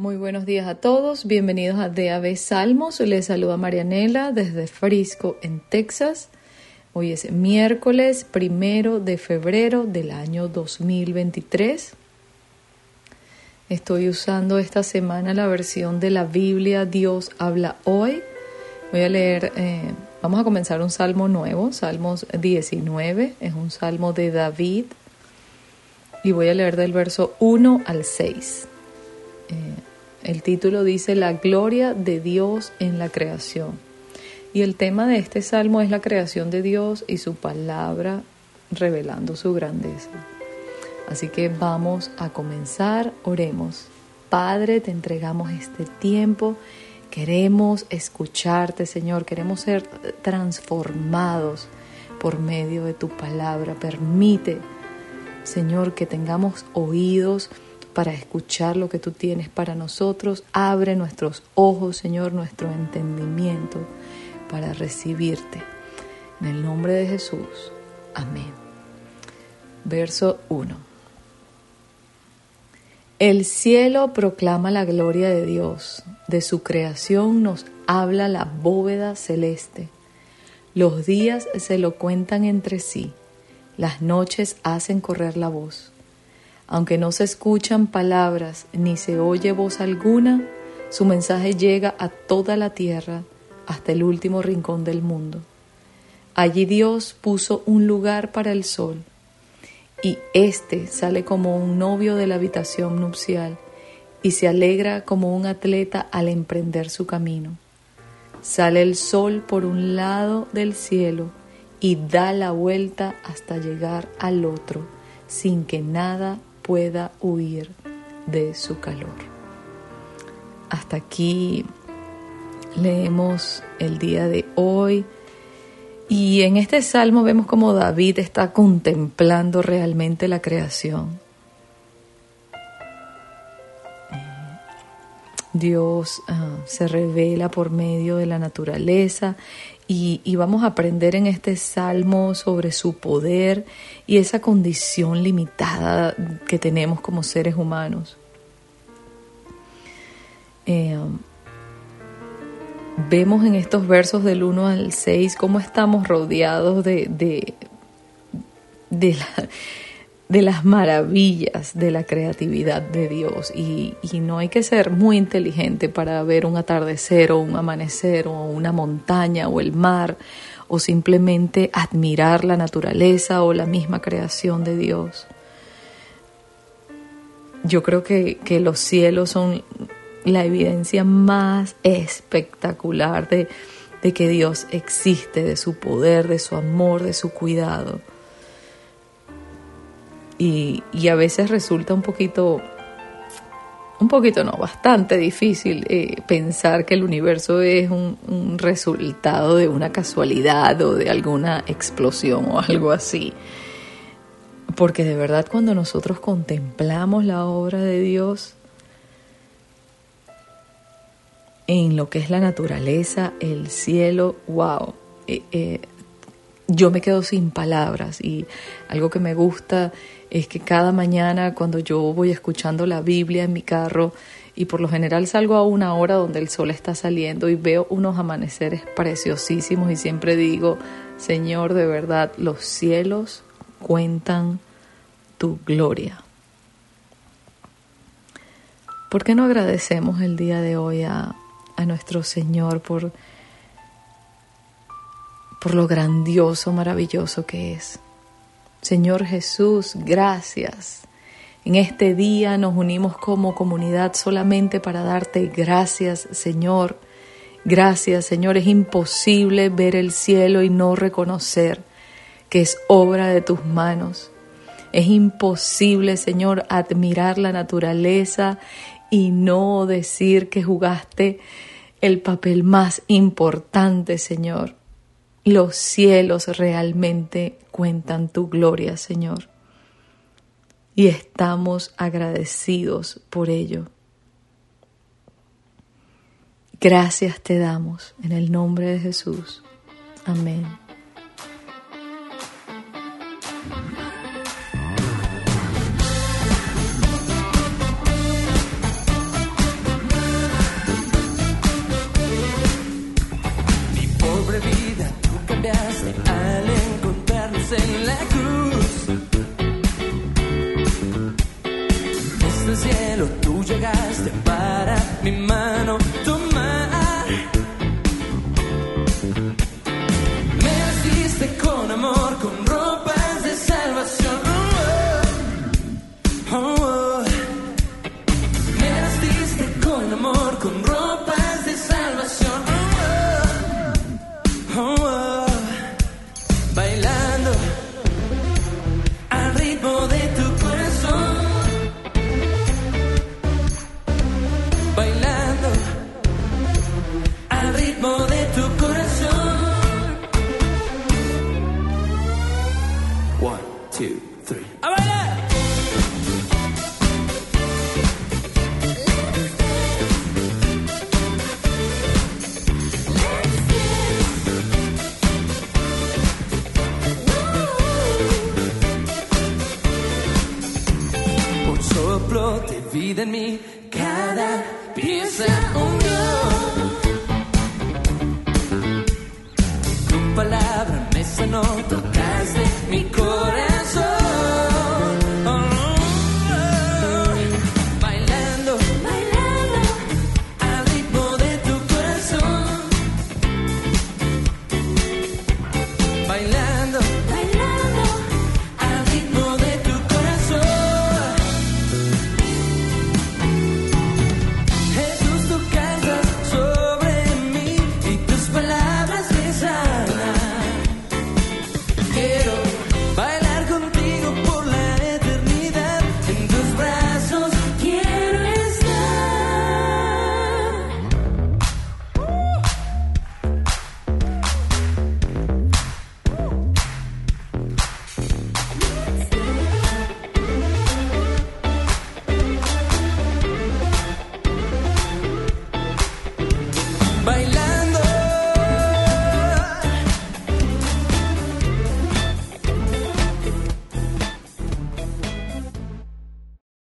Muy buenos días a todos, bienvenidos a DAB Salmos. Les saluda Marianela desde Frisco, en Texas. Hoy es miércoles primero de febrero del año 2023. Estoy usando esta semana la versión de la Biblia Dios habla hoy. Voy a leer, eh, vamos a comenzar un salmo nuevo, Salmos 19, es un salmo de David. Y voy a leer del verso 1 al 6. El título dice La gloria de Dios en la creación. Y el tema de este salmo es la creación de Dios y su palabra revelando su grandeza. Así que vamos a comenzar, oremos. Padre, te entregamos este tiempo. Queremos escucharte, Señor. Queremos ser transformados por medio de tu palabra. Permite, Señor, que tengamos oídos para escuchar lo que tú tienes para nosotros. Abre nuestros ojos, Señor, nuestro entendimiento para recibirte. En el nombre de Jesús. Amén. Verso 1. El cielo proclama la gloria de Dios. De su creación nos habla la bóveda celeste. Los días se lo cuentan entre sí. Las noches hacen correr la voz. Aunque no se escuchan palabras ni se oye voz alguna, su mensaje llega a toda la tierra, hasta el último rincón del mundo. Allí Dios puso un lugar para el sol, y éste sale como un novio de la habitación nupcial, y se alegra como un atleta al emprender su camino. Sale el sol por un lado del cielo y da la vuelta hasta llegar al otro, sin que nada pueda huir de su calor. Hasta aquí leemos el día de hoy y en este salmo vemos como David está contemplando realmente la creación. Dios ah, se revela por medio de la naturaleza y, vamos a aprender en este salmo sobre su poder y esa condición limitada que tenemos como seres humanos. Eh, vemos en estos versos del 1 al 6 cómo estamos rodeados de, de, de la de las maravillas de la creatividad de Dios y, no hay que ser muy inteligente para ver un atardecer o un amanecer o una montaña o el mar o simplemente admirar la naturaleza o la misma creación de Dios. Yo creo que, que los cielos son la evidencia más espectacular de, de que Dios existe, de su poder, de su amor, de su cuidado y, a veces resulta un poquito, un poquito no, bastante difícil eh, pensar que el universo es un, resultado de una casualidad o de alguna explosión o algo así. Porque de verdad cuando nosotros contemplamos la obra de Dios, en lo que es la naturaleza, el cielo, wow, eh, eh, yo me quedo sin palabras y algo que me gusta es que cada mañana cuando yo voy escuchando la Biblia en mi carro y por lo general salgo a una hora donde el sol está saliendo y veo unos amaneceres preciosísimos y siempre digo, Señor, de verdad, los cielos cuentan tu gloria. ¿Por qué no agradecemos el día de hoy a, a nuestro Señor por por lo grandioso, maravilloso que es. Señor Jesús, gracias. En este día nos unimos como comunidad solamente para darte gracias, Señor. Gracias, Señor. Es imposible ver el cielo y no reconocer que es obra de tus manos. Es imposible, Señor, admirar la naturaleza y no decir que jugaste el papel más importante, Señor. Los cielos realmente cuentan tu gloria, Señor. Y estamos agradecidos por ello. Gracias te damos en el nombre de Jesús. Amén. sing like ooh. two, three. ¡A bailar! Soplo de vida en mí, cada pieza